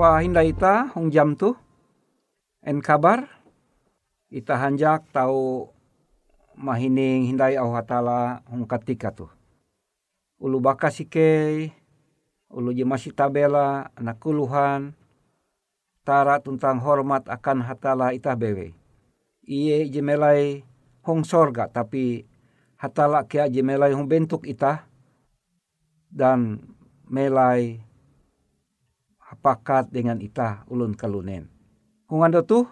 Pa hinda ita hong jam tu en kabar? Ita hanjak tau mahining hindai au hatala hong katika tu ulu bakas ike ulu je masih tabela anak kuluhan tara tentang hormat akan hatala ita bewe. Iye jemelai hong sorga tapi hatala kia jemelai hong bentuk ita dan melai hapakat dengan ita ulun kalunen. Hungando tu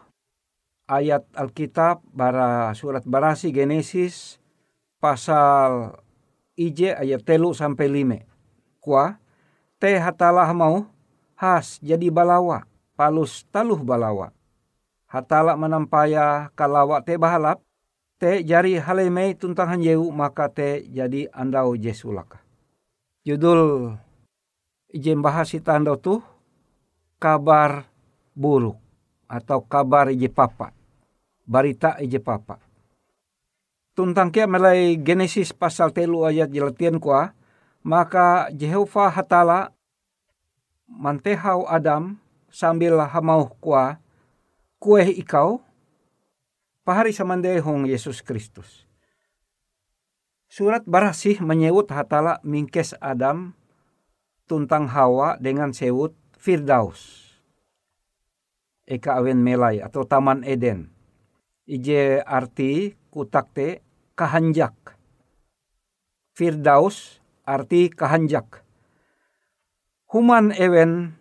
ayat Alkitab bara surat barasi Genesis pasal ije ayat telu sampai lime. Kua te hatalah mau has jadi balawa palus taluh balawa. Hatala menampaya kalawa te bahalap te jari halemei tuntang hanjeu maka te jadi andau jesulaka. Judul ijem bahas itando tuh kabar buruk atau kabar ije papa. Barita ije papa. Tuntang kia melai Genesis pasal telu ayat jelatian kuah, maka Jehova hatala mantehau Adam sambil hamau kuah kue ikau pahari samandehong Yesus Kristus. Surat Barasih menyebut hatala mingkes Adam tuntang Hawa dengan sewut Firdaus. Eka awen melai atau Taman Eden. Ije arti kutak te kahanjak. Firdaus arti kahanjak. Human ewen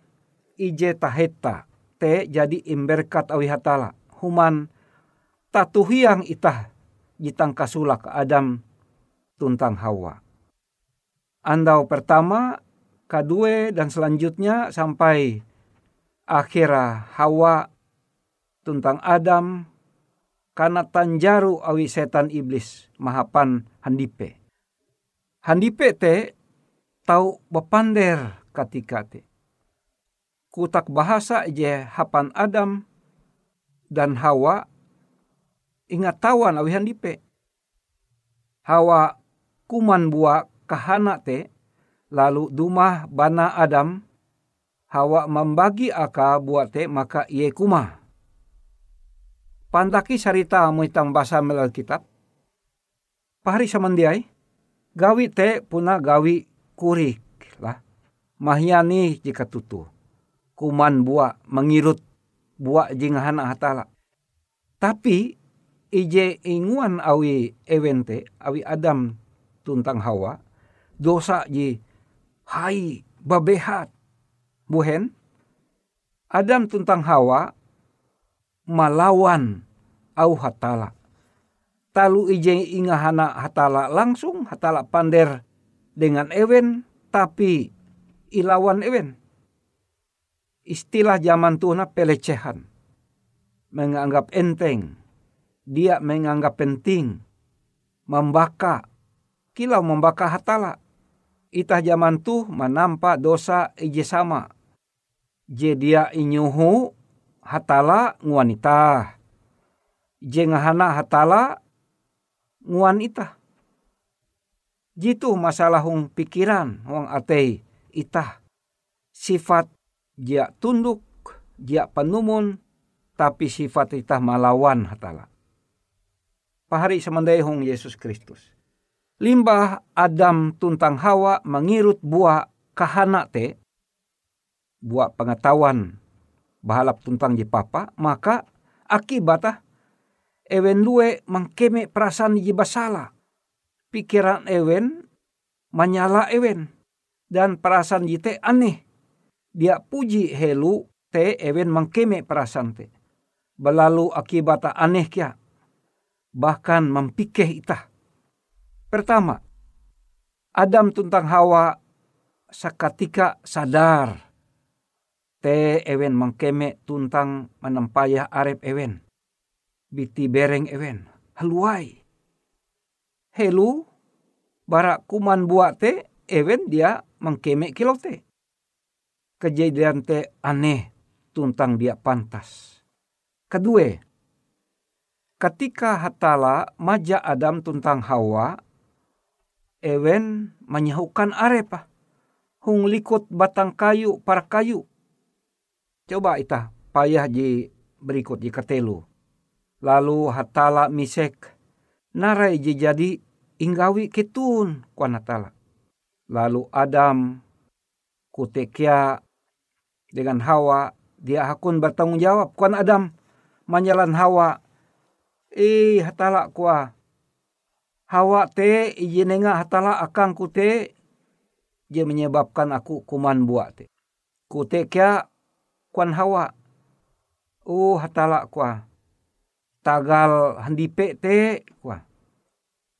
ije taheta te jadi imberkat awi hatala. Human tatuhiang itah jitang kasulak Adam tuntang Hawa. Andau pertama kedua dan selanjutnya sampai akhir Hawa tentang Adam karena tanjaru awi setan iblis mahapan handipe. Handipe te tau bepander ketika te. Kutak bahasa je hapan Adam dan Hawa ingat tawan awi handipe. Hawa kuman buah kahana te Lalu dumah bana Adam, Hawa membagi aka buat te maka iye kuma. Pantaki sarita muitang basa melal kitab. Pahari samandiai, gawi te puna gawi kurik lah. Mahyani jika tutu. Kuman buat mengirut buat jingahana hatala. Tapi ije inguan awi ewente, awi Adam tuntang Hawa, dosa ji hai babehat. Buhen, Adam tentang Hawa malawan au hatala. Talu ije ingahana hatala langsung hatala pander dengan ewen tapi ilawan ewen. Istilah zaman tuna pelecehan. Menganggap enteng. Dia menganggap penting. Membaka. Kilau membaka hatala itah zaman tu menampak dosa ije sama. Je dia inyuhu hatala nguan itah. Je ngahana hatala nguan itah. Jitu masalah hung pikiran hung atei itah. Sifat dia tunduk, dia penumun, tapi sifat itah malawan hatala. Pahari semandai hung Yesus Kristus limbah Adam tuntang Hawa mengirut buah kahana te, buah pengetahuan bahalap tuntang je papa, maka akibatah ewen lue mengkeme perasaan je basala. Pikiran ewen menyala ewen dan perasaan te aneh. Dia puji helu te ewen mengkeme perasaan te. Belalu akibat aneh kia. Bahkan mempikeh itah Pertama, Adam tuntang Hawa sakatika sadar te ewen mangkeme tuntang menempayah arep ewen. Biti bereng ewen. Haluai. Helu bara kuman buat te ewen dia mangkeme kilo te. Kejadian te aneh tuntang dia pantas. Kedua, ketika hatala maja Adam tuntang Hawa ewen menyahukan arepa hung likut batang kayu para kayu Coba ita payah ji berikut ji ketelu. Lalu hatala misek narai ji jadi inggawi ketun kuan hatala. Lalu Adam kutekia dengan Hawa dia hakun bertanggung jawab kuan Adam manyalan Hawa eh hatala kua Hawa te ijenenga hatala akang kute je menyebabkan aku kuman buat te. Kute kia kuan hawa. Uh hatala kuah. Tagal handipe te kuah.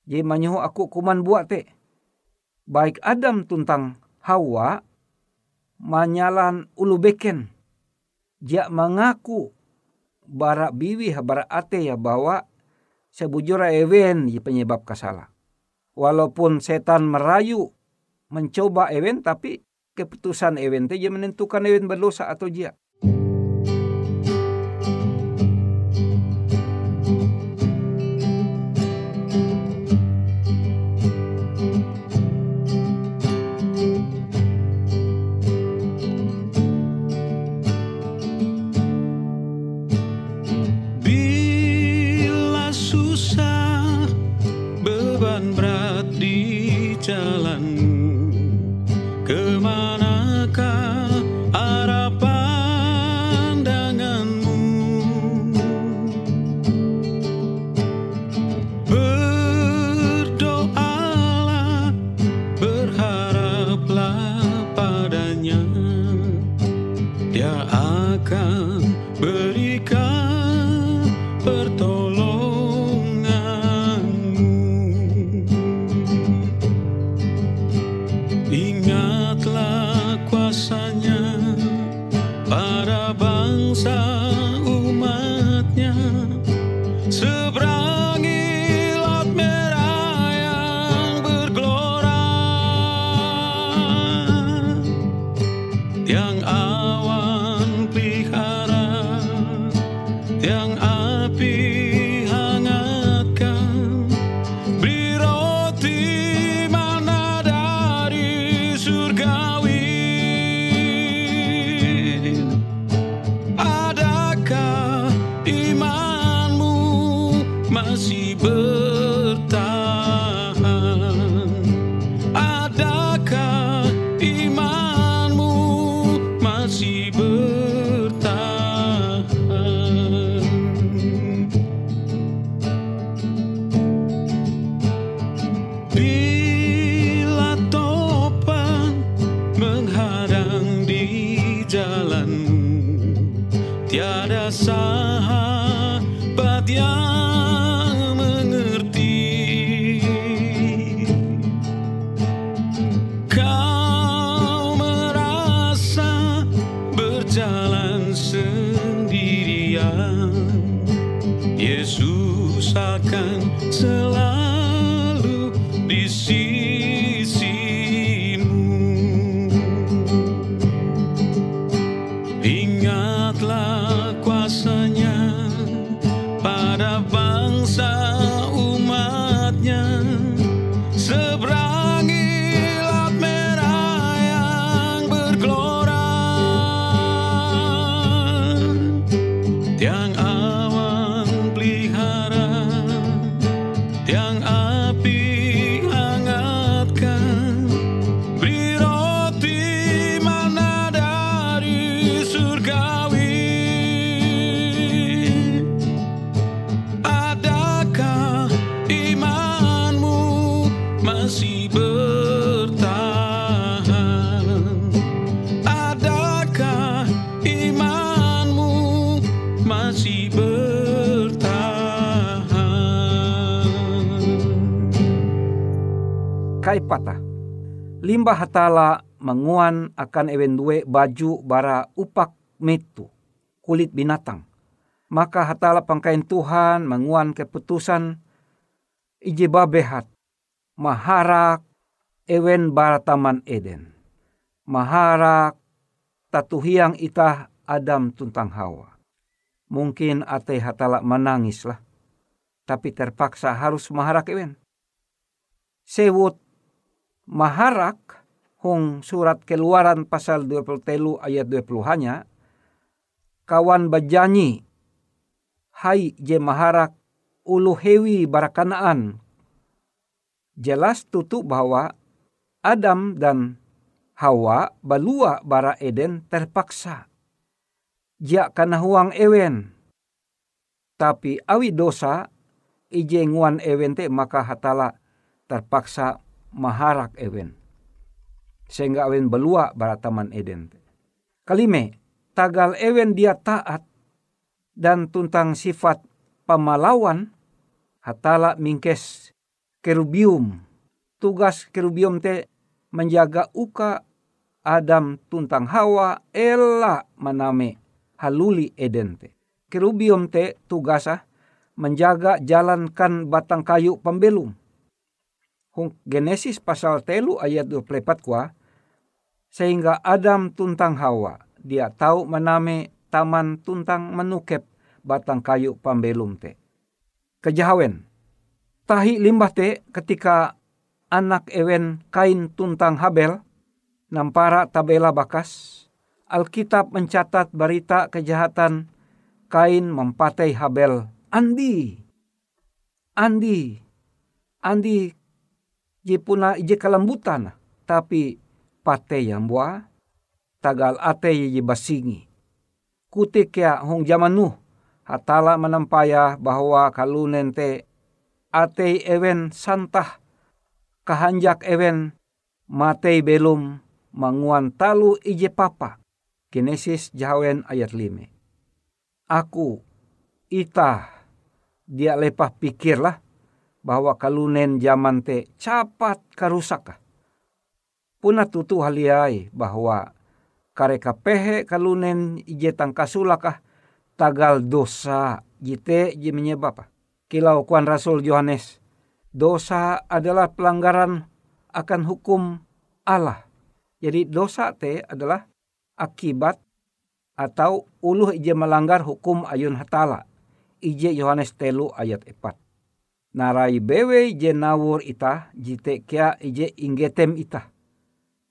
Je manyoho aku kuman buat te. Baik Adam tuntang Hawa manyalan ulu beken. Dia mengaku bara biwi bara ate ya bahwa sebujura ewen penyebab kasalah. Walaupun setan merayu mencoba ewen tapi keputusan ewen menentukan ewen berdosa atau dia. Para bangsa umatnya seberapa kai patah. Limbah hatala menguan akan ewen due baju bara upak metu, kulit binatang. Maka hatala pangkain Tuhan menguan keputusan ije babehat, maharak ewen bara taman Eden. Maharak tatuhiang itah Adam tuntang Hawa. Mungkin ate hatala menangislah, tapi terpaksa harus maharak ewen. Sewut maharak hong surat keluaran pasal 20 telu ayat 20 hanya kawan bajanyi hai je maharak ulu hewi barakanaan. Jelas tutu bahwa Adam dan Hawa balua bara Eden terpaksa. Ja kana huang ewen. Tapi awi dosa ije nguan ewen te maka hatala terpaksa maharak ewen. Sehingga ewen belua bara taman Eden. Kalime, tagal ewen dia taat dan tuntang sifat pamalawan hatala mingkes kerubium. Tugas kerubium te menjaga uka Adam tuntang Hawa ela maname haluli Eden te. Kerubium te tugasa menjaga jalankan batang kayu pembelum. Hung Genesis pasal telu ayat 24 kwa, sehingga Adam tuntang Hawa dia tahu mename taman tuntang menukep batang kayu pembelum te. Kejahawen, tahi limbah te ketika anak ewen kain tuntang Habel, nampara tabela bakas, Alkitab mencatat berita kejahatan Kain mempatai Habel. Andi, Andi, Andi jipuna ije kalembutan, tapi pate yang buah, tagal ate ye basingi. Kutik ya hong zaman nuh, hatala menampaya bahwa kalunen te ate ewen santah kahanjak ewen matei belum manguan talu ije papa. Genesis jawen ayat 5. Aku, ita, dia lepah pikirlah bahwa kalunen zaman te capat karusaka. Puna tutu haliai bahwa kareka pehe kalunen ije tangkasulakah tagal dosa jite je menyebab kilau kuan Rasul Yohanes dosa adalah pelanggaran akan hukum Allah jadi dosa te adalah akibat atau uluh ije melanggar hukum ayun hatala. Ije Yohanes telu ayat epat. Narai bewe ije nawur ita jite kia ije inggetem ita.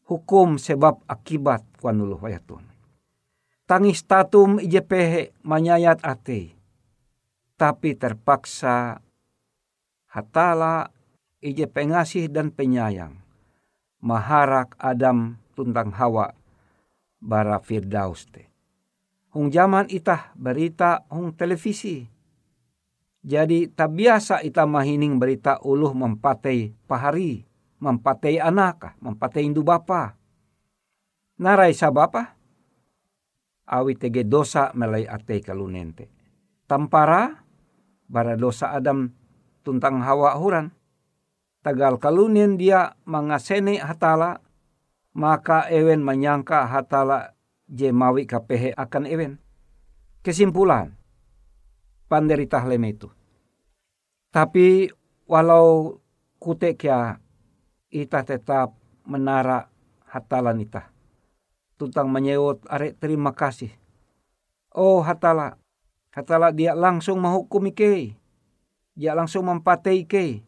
Hukum sebab akibat kuan uluh wayatun. Tangis tatum ije pehe manyayat ate. Tapi terpaksa hatala ije pengasih dan penyayang. Maharak Adam tuntang Hawa bara Firdaus te. Hung zaman itah berita hung televisi. Jadi tak biasa ita mahining berita uluh mempatai pahari, mempatai anak, mempatai indu bapa. Narai sabapa? Awi tege dosa melai atei kalunente. Tampara bara dosa Adam tuntang hawa huran. Tagal kalunin dia mengasene hatala maka ewen menyangka hatala jemawi kapehe akan ewen. Kesimpulan, panderita lem itu. Tapi walau kutek ya ita tetap menara hatalan ita. Tentang menyewot arek terima kasih. Oh hatala, hatala dia langsung menghukum ike. Dia langsung mempatei ike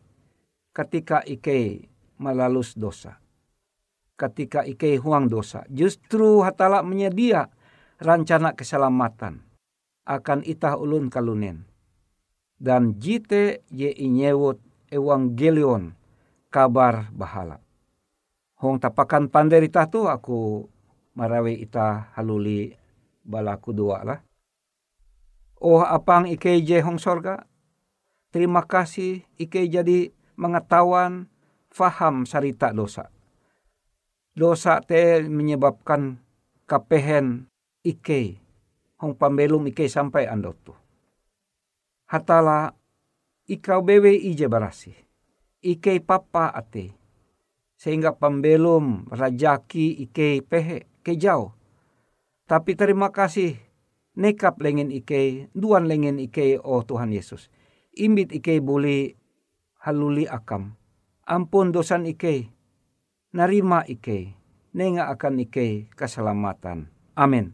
ketika ike melalus dosa ketika ike huang dosa. Justru hatala menyedia rancana keselamatan akan itah ulun kalunen. Dan jite ye inyewut evangelion kabar bahala. Hong tapakan panderita tu aku marawi ita haluli balaku dua lah. Oh apang ike je hong sorga. Terima kasih ike jadi mengetahuan faham sarita dosa dosa te menyebabkan kapehen ike hong pambelum ike sampai ando tu. Hatala ikau bewe ije barasi. Ike papa ate. Sehingga pambelum rajaki ike pehe ke jauh. Tapi terima kasih nekap lengen ike, duan lengen ike oh Tuhan Yesus. Imbit ike boleh haluli akam. Ampun dosan ike narima ike, nenga akan ike keselamatan. Amin.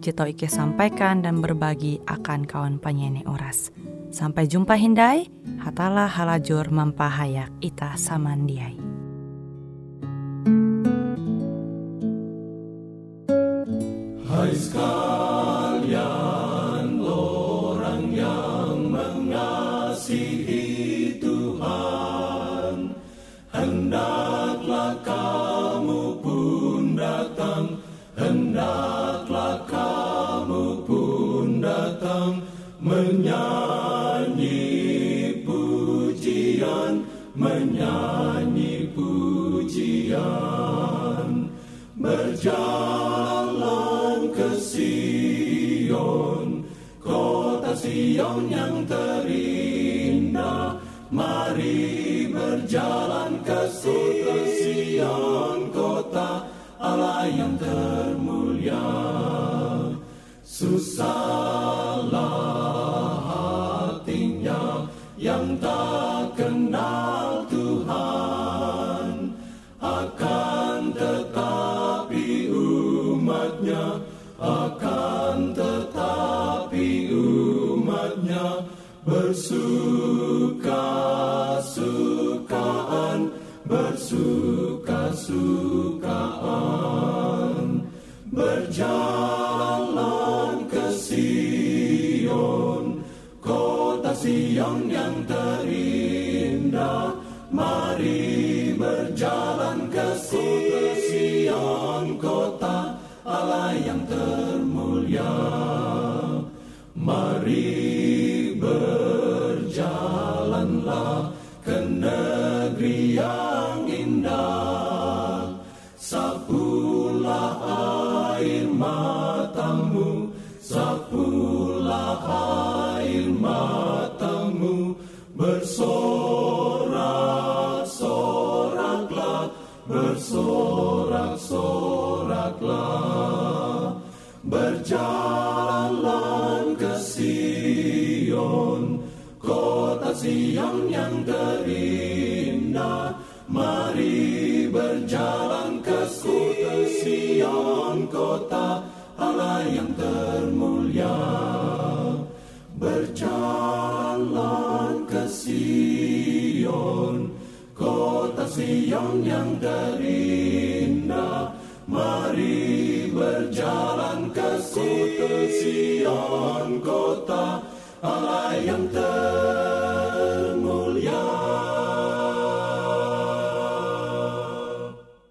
jito Ike sampaikan dan berbagi akan kawan panyene Uras. Sampai jumpa Hindai, hatalah halajur mampahayak ita samandiai. Hai sekalian 有娘的。